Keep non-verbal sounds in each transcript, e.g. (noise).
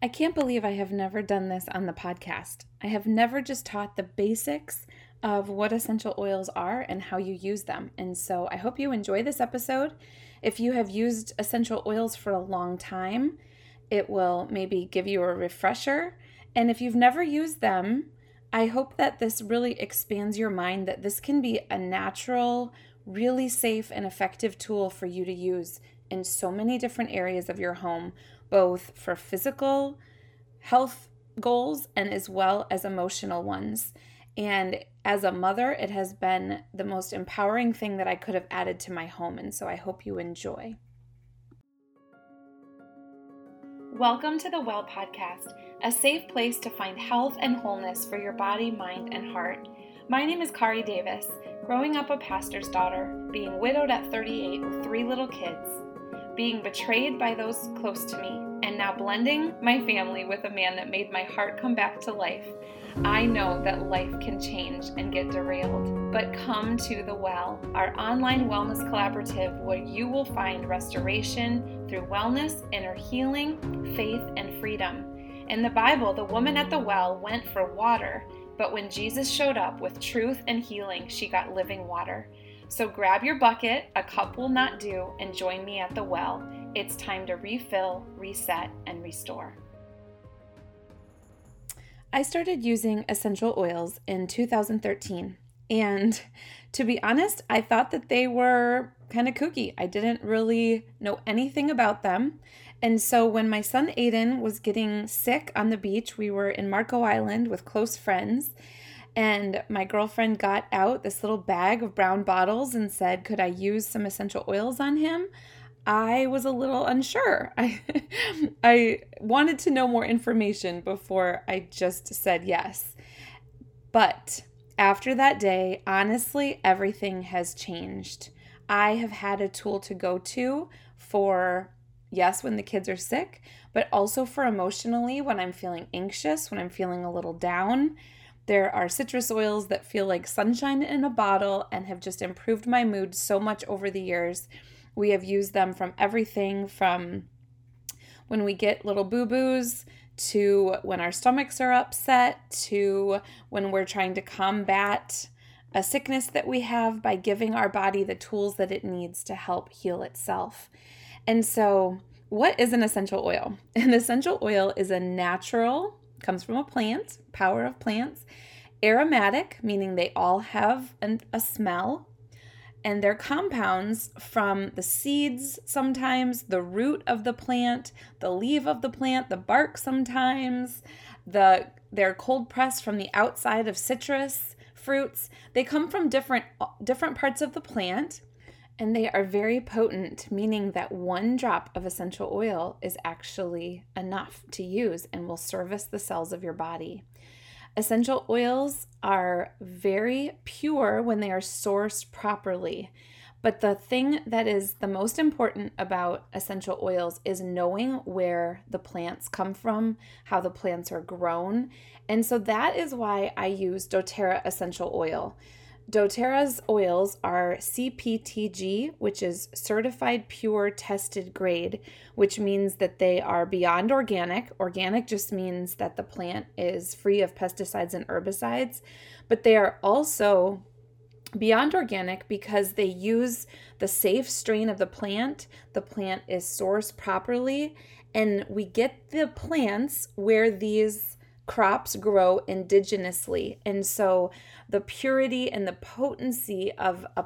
I can't believe I have never done this on the podcast. I have never just taught the basics of what essential oils are and how you use them. And so I hope you enjoy this episode. If you have used essential oils for a long time, it will maybe give you a refresher. And if you've never used them, I hope that this really expands your mind that this can be a natural, really safe, and effective tool for you to use in so many different areas of your home both for physical health goals and as well as emotional ones. And as a mother, it has been the most empowering thing that I could have added to my home. And so I hope you enjoy. Welcome to the Well Podcast, a safe place to find health and wholeness for your body, mind, and heart. My name is Kari Davis, growing up a pastor's daughter, being widowed at 38 with three little kids being betrayed by those close to me, and now blending my family with a man that made my heart come back to life, I know that life can change and get derailed. But come to the well, our online wellness collaborative where you will find restoration through wellness, inner healing, faith, and freedom. In the Bible, the woman at the well went for water, but when Jesus showed up with truth and healing, she got living water. So grab your bucket, a cup will not do, and join me at the well. It's time to refill, reset, and restore. I started using essential oils in 2013. And to be honest, I thought that they were kind of kooky. I didn't really know anything about them. And so when my son Aiden was getting sick on the beach, we were in Marco Island with close friends and my girlfriend got out this little bag of brown bottles and said, Could I use some essential oils on him? I was a little unsure. (laughs) I, I wanted to know more information before I just said yes. But after that day, honestly, everything has changed. I have had a tool to go to for, yes, when the kids are sick, but also for emotionally when I'm feeling anxious, when I'm feeling a little down. There are citrus oils that feel like sunshine in a bottle and have just improved my mood so much over the years. We have used them from everything from when we get little boo boos to when our stomachs are upset to when we're trying to combat a sickness that we have by giving our body the tools that it needs to help heal itself. And so, what is an essential oil? (laughs) An essential oil is a natural comes from a plant, power of plants. Aromatic, meaning they all have an, a smell. And they're compounds from the seeds sometimes, the root of the plant, the leaf of the plant, the bark sometimes. The they're cold pressed from the outside of citrus fruits. They come from different different parts of the plant and they are very potent, meaning that one drop of essential oil is actually enough to use and will service the cells of your body. Essential oils are very pure when they are sourced properly. But the thing that is the most important about essential oils is knowing where the plants come from, how the plants are grown. And so that is why I use doTERRA essential oil doTERRA's oils are CPTG, which is certified pure tested grade, which means that they are beyond organic. Organic just means that the plant is free of pesticides and herbicides, but they are also beyond organic because they use the safe strain of the plant. The plant is sourced properly, and we get the plants where these crops grow indigenously. And so the purity and the potency of a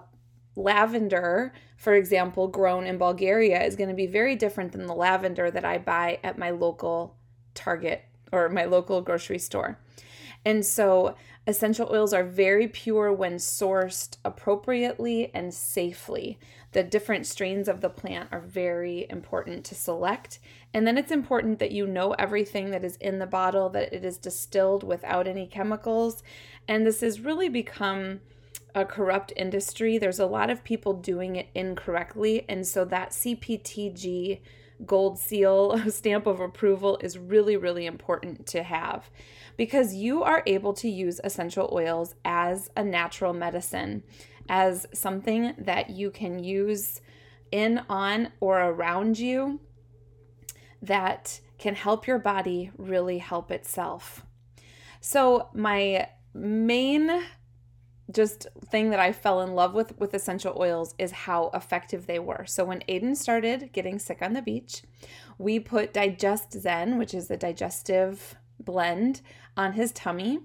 lavender, for example, grown in Bulgaria is going to be very different than the lavender that I buy at my local Target or my local grocery store. And so essential oils are very pure when sourced appropriately and safely. The different strains of the plant are very important to select. And then it's important that you know everything that is in the bottle, that it is distilled without any chemicals. And this has really become a corrupt industry. There's a lot of people doing it incorrectly. And so that CPTG gold seal (laughs) stamp of approval is really, really important to have because you are able to use essential oils as a natural medicine, as something that you can use in, on, or around you that can help your body really help itself. So, my main just thing that I fell in love with with essential oils is how effective they were. So when Aiden started getting sick on the beach, we put DigestZen, which is a digestive blend, on his tummy.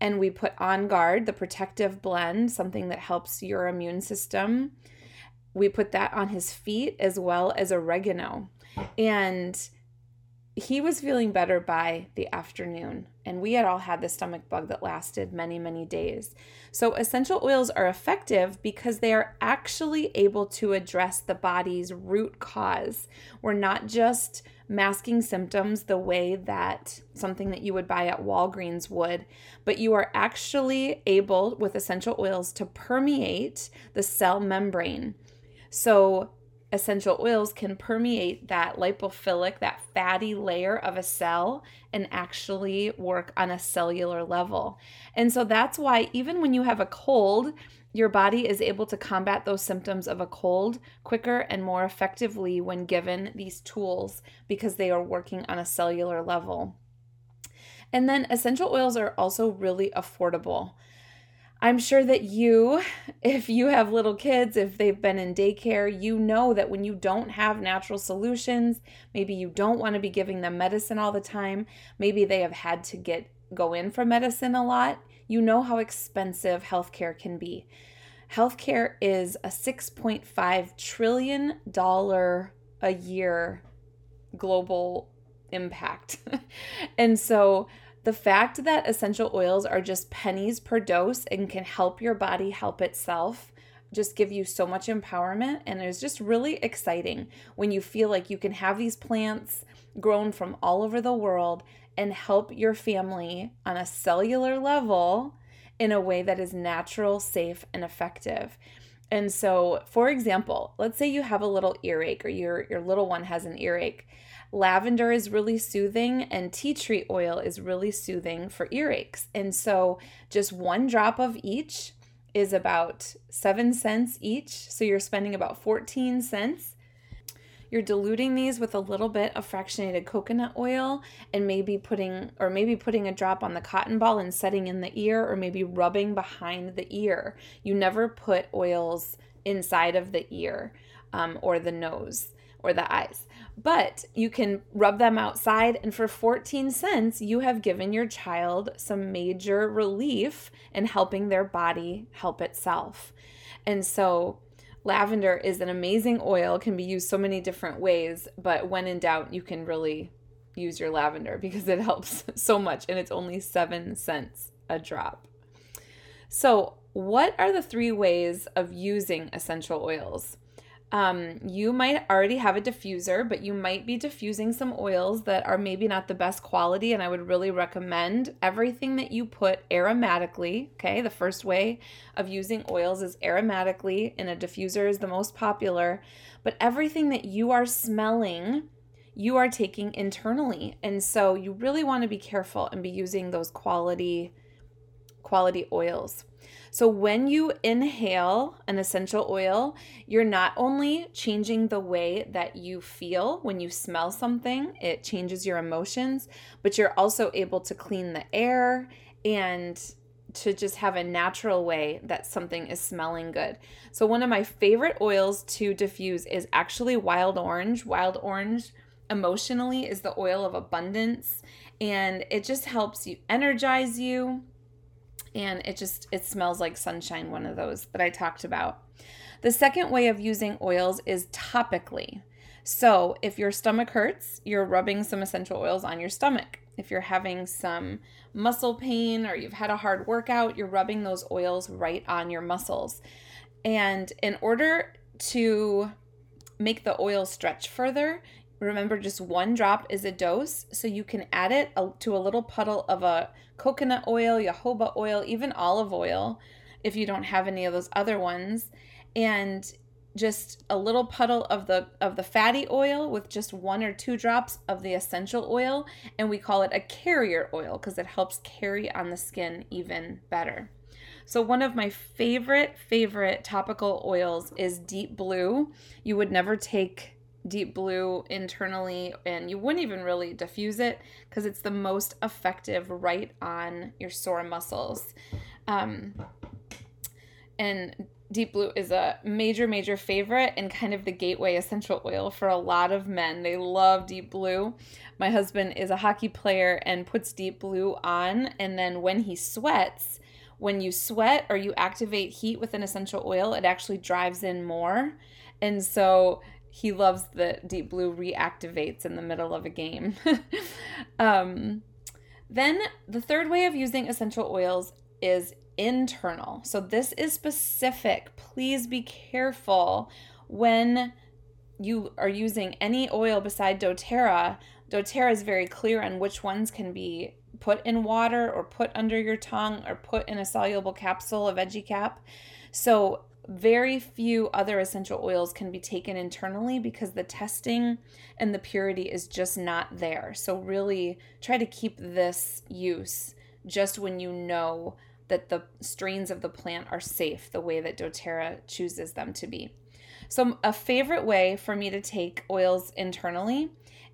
And we put On Guard, the protective blend, something that helps your immune system. We put that on his feet as well as oregano. And he was feeling better by the afternoon, and we had all had the stomach bug that lasted many, many days. So, essential oils are effective because they are actually able to address the body's root cause. We're not just masking symptoms the way that something that you would buy at Walgreens would, but you are actually able with essential oils to permeate the cell membrane. So, essential oils can permeate that lipophilic, that fatty layer of a cell, and actually work on a cellular level. And so that's why, even when you have a cold, your body is able to combat those symptoms of a cold quicker and more effectively when given these tools because they are working on a cellular level. And then essential oils are also really affordable. I'm sure that you, (laughs) if you have little kids, if they've been in daycare, you know that when you don't have natural solutions, maybe you don't want to be giving them medicine all the time, maybe they have had to get go in for medicine a lot, you know how expensive healthcare can be. Healthcare is a 6.5 trillion dollar a year global impact. (laughs) and so the fact that essential oils are just pennies per dose and can help your body help itself just give you so much empowerment and it's just really exciting when you feel like you can have these plants grown from all over the world and help your family on a cellular level in a way that is natural, safe, and effective. And so, for example, let's say you have a little earache or your your little one has an earache. Lavender is really soothing, and tea tree oil is really soothing for earaches. And so, just one drop of each is about seven cents each. So, you're spending about 14 cents. You're diluting these with a little bit of fractionated coconut oil and maybe putting or maybe putting a drop on the cotton ball and setting in the ear or maybe rubbing behind the ear. You never put oils inside of the ear um, or the nose or the eyes. But you can rub them outside, and for 14 cents, you have given your child some major relief in helping their body help itself. And so, lavender is an amazing oil, can be used so many different ways, but when in doubt, you can really use your lavender (laughs) because it helps (laughs) so much, and it's only seven cents a drop. So, what are the three ways of using essential oils? Um, you might already have a diffuser, but you might be diffusing some oils that are maybe not the best quality. And I would really recommend everything that you put aromatically. Okay, the first way of using oils is aromatically, and a diffuser is the most popular. But everything that you are smelling, you are taking internally. And so you really want to be careful and be using those quality quality oils. So, when you inhale an essential oil, you're not only changing the way that you feel when you smell something, it changes your emotions, but you're also able to clean the air and to just have a natural way that something is smelling good. So, one of my favorite oils to diffuse is actually wild orange. Wild orange emotionally is the oil of abundance and it just helps you energize you and it just it smells like sunshine one of those that I talked about. The second way of using oils is topically. So, if your stomach hurts, you're rubbing some essential oils on your stomach. If you're having some muscle pain or you've had a hard workout, you're rubbing those oils right on your muscles. And in order to make the oil stretch further, Remember, just one drop is a dose, so you can add it uh, to a little puddle of a coconut oil, jojoba oil, even olive oil, if you don't have any of those other ones, and just a little puddle of the of the fatty oil with just one or two drops of the essential oil, and we call it a carrier oil because it helps carry on the skin even better. So one of my favorite favorite topical oils is Deep Blue. You would never take deep blue internally and you wouldn't even really diffuse it because it's the most effective right on your sore muscles. Um, and deep blue is a major, major favorite and kind of the gateway essential oil for a lot of men. They love deep blue. My husband is a hockey player and puts deep blue on, and then when he sweats, when you sweat or you activate heat with an essential oil, it actually drives in more. And so he loves the deep blue reactivates in the middle of a game. (laughs) um, then the third way of using essential oils is internal. So this is specific. Please be careful when you are using any oil beside doTERRA. doTERRA is very clear on which ones can be put in water or put under your tongue or put in a soluble capsule, a veggie cap. So very few other essential oils can be taken internally because the testing and the purity is just not there. So, really try to keep this use just when you know that the strains of the plant are safe the way that doTERRA chooses them to be. So, a favorite way for me to take oils internally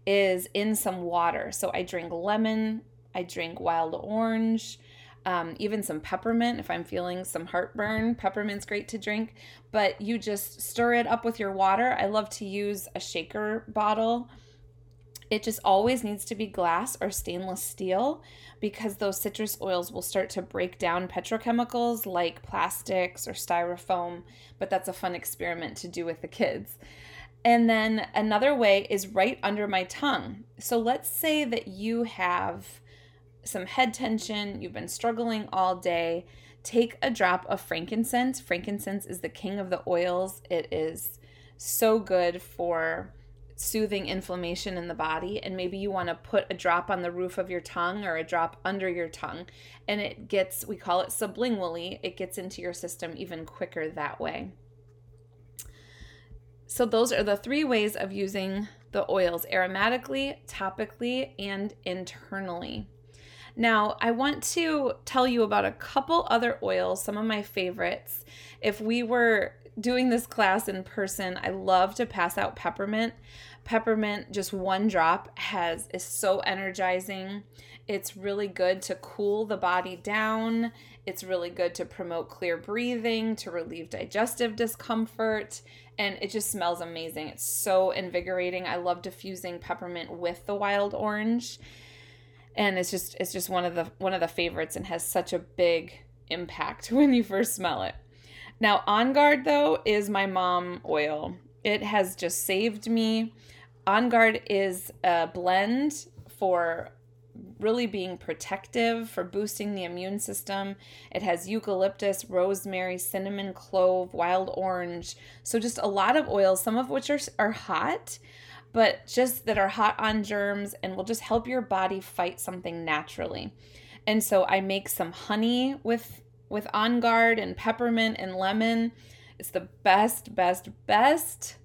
is in some water. So, I drink lemon, I drink wild orange, um, even some peppermint if I'm feeling some heartburn. Peppermint's great to drink, but you just stir it up with your water. I love to use a shaker bottle. It just always needs to be glass or stainless steel because those citrus oils will start to break down petrochemicals like plastics or styrofoam. But that's a fun experiment to do with the kids. And then another way is right under my tongue. So let's say that you have some head tension, you've been struggling all day, take a drop of frankincense. Frankincense is the king of the oils. It is so good for soothing inflammation in the body and maybe you want to put a drop on the roof of your tongue or a drop under your tongue and it gets we call it sublingually it gets into your system even quicker that way so those are the three ways of using the oils aromatically topically and internally now, I want to tell you about a couple other oils, some of my favorites. If we were doing this class in person, I love to pass out peppermint. Peppermint, just one drop, has is so energizing. It's really good to cool the body down. It's really good to promote clear breathing, to relieve digestive discomfort, and it just smells amazing. It's so invigorating. I love diffusing peppermint with the wild orange and it's just it's just one of the one of the favorites and has such a big impact (laughs) when you first smell it. Now, On Guard though is my mom oil. It has just saved me. On Guard is a blend for really being protective for boosting the immune system. It has eucalyptus, rosemary, cinnamon, clove, wild orange. So just a lot of oils, some of which are are hot, but just that are hot on germs and will just help your body fight something naturally. And so I make some honey with with On Guard and peppermint and lemon. It's the best, best, best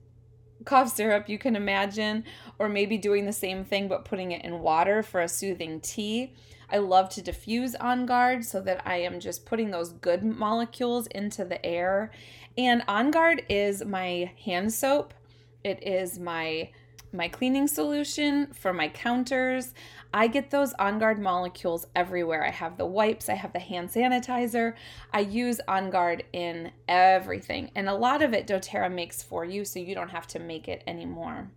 cough syrup you can imagine, or maybe doing the same thing but putting it in water for a soothing tea. I love to diffuse On Guard so that I am just putting those good molecules into the air. And On Guard is my hand soap. It is my my cleaning solution for my counters. I get those On Guard molecules everywhere. I have the wipes, I have the hand sanitizer. I use On Guard in everything. And a lot of it doTERRA makes for you, so you don't have to make it anymore.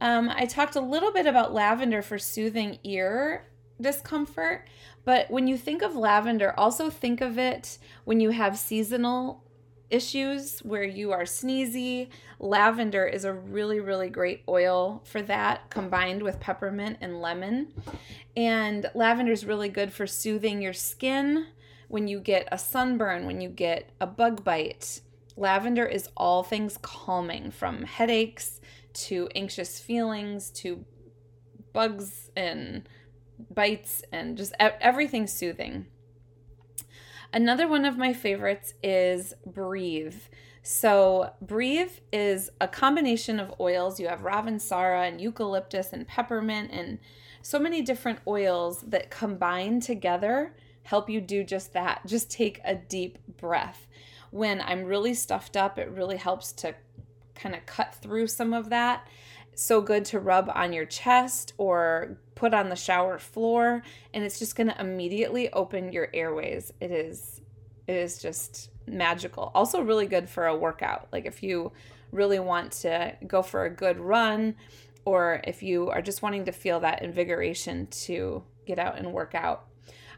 Um, I talked a little bit about lavender for soothing ear discomfort, but when you think of lavender, also think of it when you have seasonal issues where you are sneezy, lavender is a really, really great oil for that, combined with peppermint and lemon. And lavender is really good for soothing your skin when you get a sunburn, when you get a bug bite. Lavender is all things calming from headaches to anxious feelings to bugs and bites and just everything soothing. Another one of my favorites is Breathe. So, Breathe is a combination of oils. You have Ravensara and eucalyptus and peppermint and so many different oils that combine together help you do just that. Just take a deep breath. When I'm really stuffed up, it really helps to kind of cut through some of that. So good to rub on your chest or put on the shower floor and it's just going to immediately open your airways. It is it is just magical. Also really good for a workout. Like if you really want to go for a good run or if you are just wanting to feel that invigoration to get out and work out.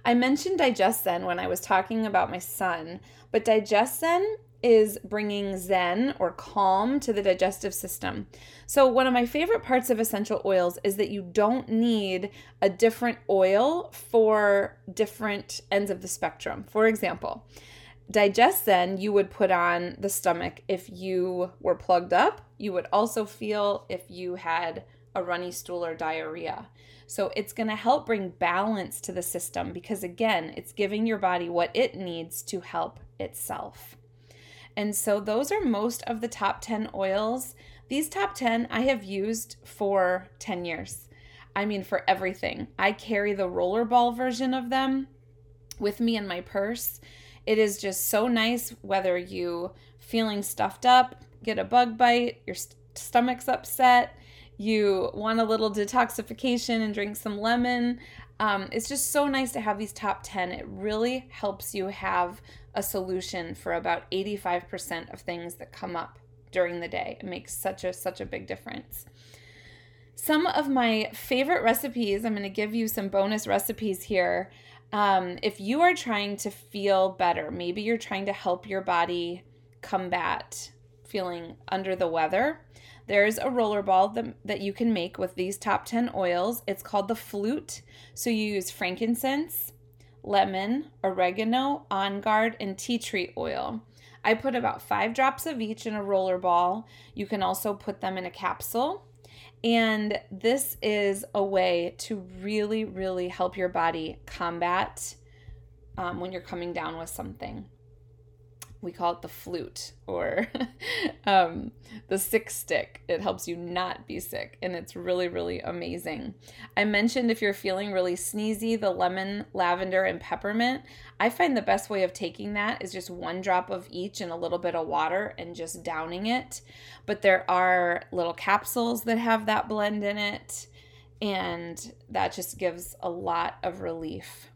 I mentioned DigestZen when I was talking about my son, but DigestZen is bringing zen or calm to the digestive system. So, one of my favorite parts of essential oils is that you don't need a different oil for different ends of the spectrum. For example, DigestZen you would put on the stomach if you were plugged up. You would also feel if you had a runny stool or diarrhea. So it's going to help bring balance to the system because, again, it's giving your body what it needs to help itself. And so those are most of the top 10 oils. These top 10 I have used for 10 years. I mean, for everything. I carry the rollerball version of them with me in my purse. It is just so nice whether you feeling stuffed up, get a bug bite, your st- stomach's upset, you want a little detoxification and drink some lemon. Um, it's just so nice to have these top 10. It really helps you have a solution for about 85% of things that come up during the day. It makes such a such a big difference. Some of my favorite recipes, I'm going to give you some bonus recipes here. Um, if you are trying to feel better, maybe you're trying to help your body combat feeling under the weather, there's a rollerball that, that you can make with these top 10 oils. It's called the flute. So you use frankincense, lemon, oregano, on guard, and tea tree oil. I put about five drops of each in a roller ball. You can also put them in a capsule. And this is a way to really, really help your body combat um, when you're coming down with something we call it the flute or (laughs) um, the sick stick. It helps you not be sick, and it's really, really amazing. I mentioned if you're feeling really sneezy, the lemon, lavender, and peppermint. I find the best way of taking that is just one drop of each and a little bit of water and just downing it. But there are little capsules that have that blend in it, and that just gives a lot of relief.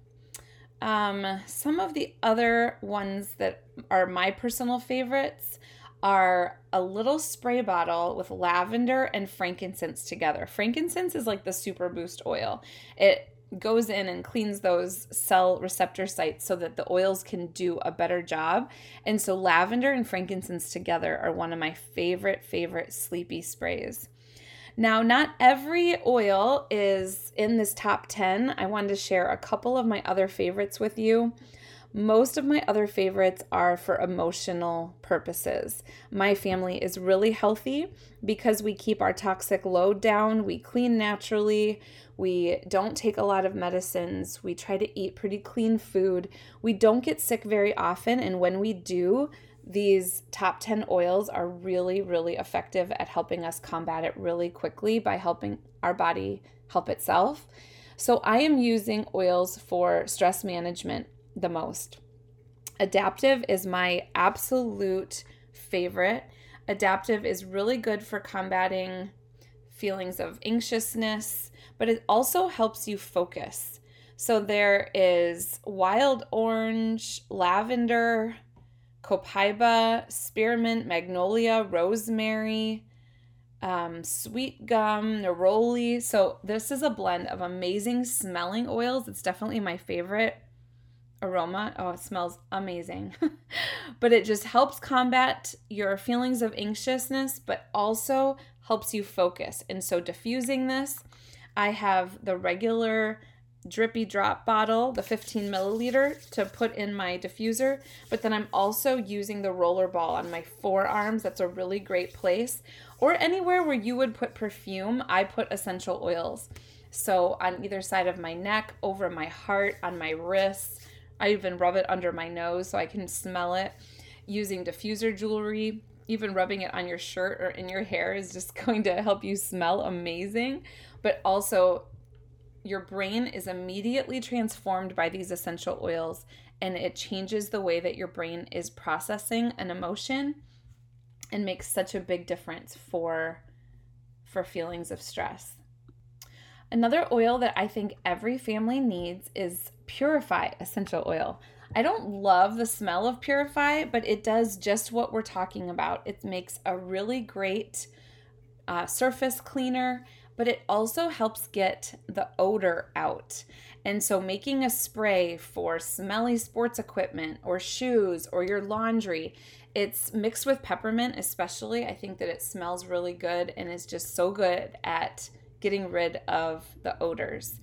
Um, some of the other ones that are my personal favorites are a little spray bottle with lavender and frankincense together. Frankincense is like the super boost oil. It goes in and cleans those cell receptor sites so that the oils can do a better job. And so lavender and frankincense together are one of my favorite favorite sleepy sprays. Now, not every oil is in this top 10. I wanted to share a couple of my other favorites with you. Most of my other favorites are for emotional purposes. My family is really healthy because we keep our toxic load down, we clean naturally, we don't take a lot of medicines, we try to eat pretty clean food, we don't get sick very often, and when we do, these top 10 oils are really, really effective at helping us combat it really quickly by helping our body help itself. So, I am using oils for stress management the most. Adaptiv is my absolute favorite. Adaptiv is really good for combating feelings of anxiousness, but it also helps you focus. So, there is wild orange, lavender, copaiba, spearmint, magnolia, rosemary, um, sweet gum, neroli. So this is a blend of amazing smelling oils. It's definitely my favorite aroma. Oh, it smells amazing. (laughs) but it just helps combat your feelings of anxiousness, but also helps you focus. And so diffusing this, I have the regular drippy drop bottle, the 15 milliliter, to put in my diffuser. But then I'm also using the roller ball on my forearms. That's a really great place. Or anywhere where you would put perfume, I put essential oils. So on either side of my neck, over my heart, on my wrists. I even rub it under my nose so I can smell it. Using diffuser jewelry, even rubbing it on your shirt or in your hair is just (laughs) going to help you smell amazing. But also, your brain is immediately transformed by these essential oils and it changes the way that your brain is processing an emotion and makes such a big difference for for feelings of stress. Another oil that I think every family needs is Purify essential oil. I don't love the smell of Purify, but it does just what we're talking about. It makes a really great uh, surface cleaner, but it also helps get the odor out. And so, making a spray for smelly sports equipment or shoes or your laundry, it's mixed with peppermint, especially. I think that it smells really good and is just so good at getting rid of the odors.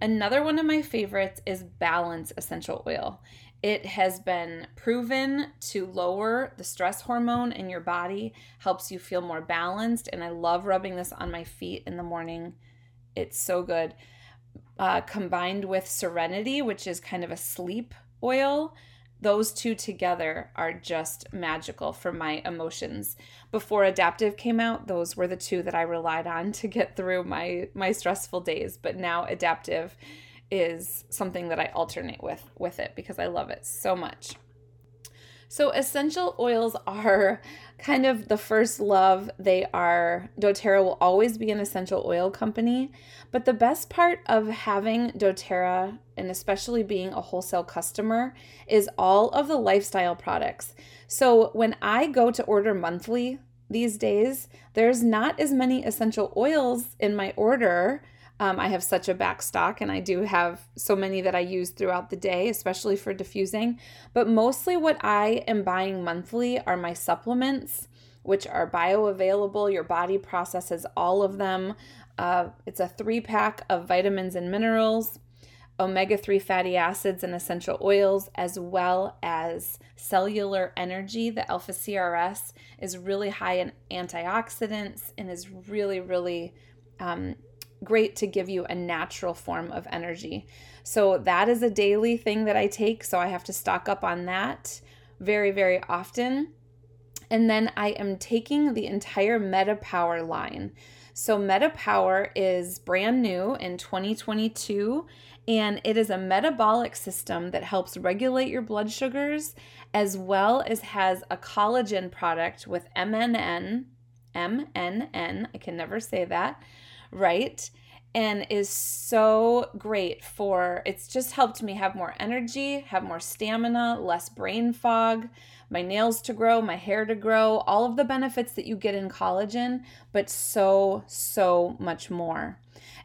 Another one of my favorites is Balance Essential Oil. It has been proven to lower the stress hormone in your body, helps you feel more balanced, and I love rubbing this on my feet in the morning. It's so good. Uh, combined with Serenity, which is kind of a sleep oil, those two together are just magical for my emotions. Before Adaptiv came out, those were the two that I relied on (laughs) to get through my my stressful days, but now Adaptiv is something that I alternate with with it because I love it so much. So, essential oils (laughs) are kind of the first love. They are, doTERRA will always be an essential oil company. But the best part of having doTERRA, and especially being a wholesale customer, is all of the lifestyle products. So, when I go to order monthly these days, there's not as many essential oils in my order um, I have such a back stock, and I do have so many that I use throughout the day, especially for diffusing. But mostly, what I am buying monthly are my supplements, which are bioavailable. Your body processes all of them. Uh, it's a three pack of vitamins and minerals, omega 3 fatty acids, and essential oils, as well as cellular energy. The alpha CRS is really high in antioxidants and is really, really um, great to give you a natural form of energy. So that is a daily thing that I take. So I have to stock up on that very, very often. And then I am taking the entire MetaPower line. So MetaPower is brand new in 2022 and it is a metabolic system that helps regulate your blood sugars as well as has a collagen product with MNN MNN, I can never say that, right? And is so great for it's just helped me have more energy, have more stamina, less brain fog, my nails to grow, my hair to grow, all of the benefits that you get in collagen, but so, so much more.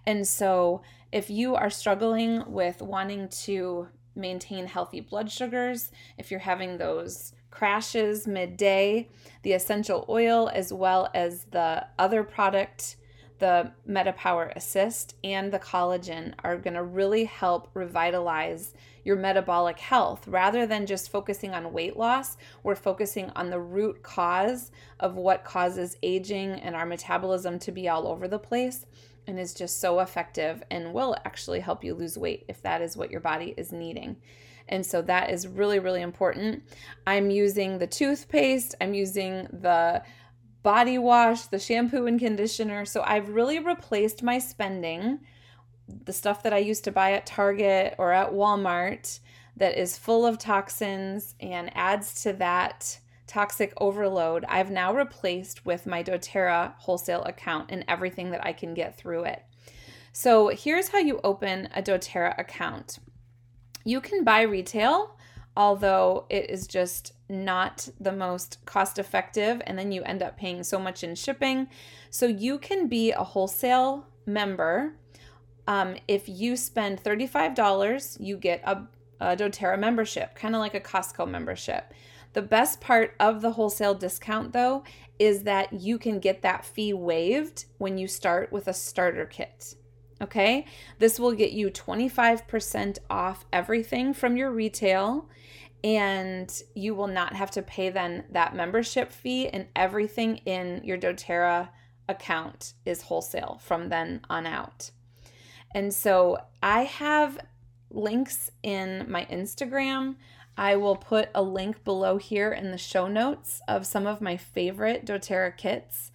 And so, if you are struggling with wanting to maintain healthy blood sugars, if you're having those crashes midday, the essential oil as well as the other product the MetaPower Assist and the collagen are going to really help revitalize your metabolic health. Rather than just focusing on weight loss, we're focusing on the root cause of what causes aging and our metabolism to be all over the place and is just so effective and will actually help you lose weight if that is what your body is needing. And so that is really, really important. I'm using the toothpaste, I'm using the body wash, the shampoo and conditioner. So I've really replaced my spending, the stuff that I used to buy at Target or at Walmart that is full of toxins and adds to that toxic overload. I've now replaced with my doTERRA wholesale account and everything that I can get through it. So here's how you open a doTERRA account. You can buy retail, although it is just not the most cost effective and then you end up paying so much in shipping. So you can be a wholesale member. Um, if you spend $35 you get a, a doterra membership kind of like a costco membership. The best part of the wholesale discount though is that you can get that fee waived when you start with a starter kit okay? This will get you 25% off everything from your retail and you will not have to pay then that membership fee and everything in your doterra account is wholesale from then on out. And so i have links in my instagram. I will put a link below here in the show notes of some of my favorite doterra kits.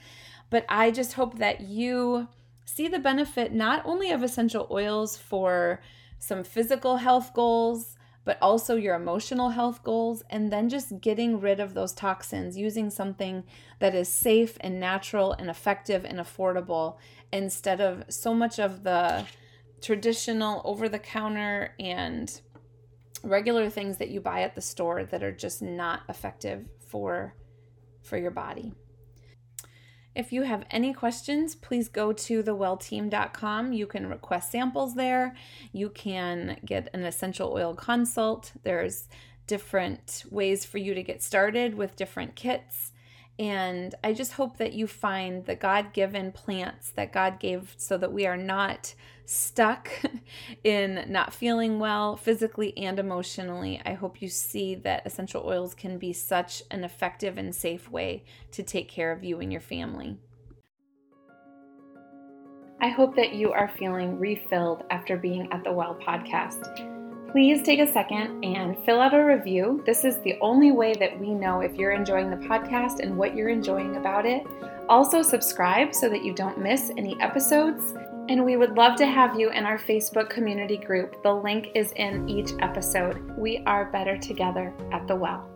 But i just hope that you see the benefit not only of essential oils for some physical health goals but also your emotional health goals, and then just getting rid of those toxins using something that is safe and natural and effective and affordable instead of so much of the traditional over the counter and regular things that you buy at the store that are just not effective for for your body. If you have any questions, please go to thewellteam.com. You can request samples there. You can get an essential oil consult. There's different ways for you to get started with different kits. And I just hope that you find the God given plants that God gave so that we are not stuck (laughs) in not feeling well physically and emotionally. I hope you see that essential oils can be such an effective and safe way to take care of you and your family. I hope that you are feeling refilled after being at the Well podcast please take a second and fill out a review. This is the only way that we know if you're enjoying the podcast and what you're enjoying about it. Also, subscribe so that you don't miss any episodes. And we would love to have you in our Facebook community group. The link is in each episode. We are better together at the well.